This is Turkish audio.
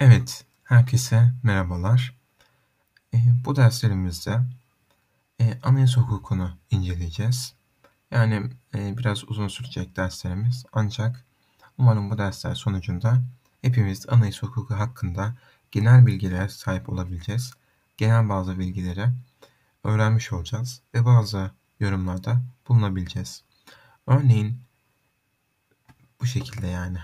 Evet, herkese merhabalar. Eee, bu derslerimizde eee, anayasa hukukunu inceleyeceğiz. Yani eee, biraz uzun sürecek derslerimiz ancak umarım bu dersler sonucunda hepimiz anayasa hukuku hakkında genel bilgilere sahip olabileceğiz. Genel bazı bilgileri öğrenmiş olacağız ve bazı yorumlarda bulunabileceğiz. Örneğin bu şekilde yani.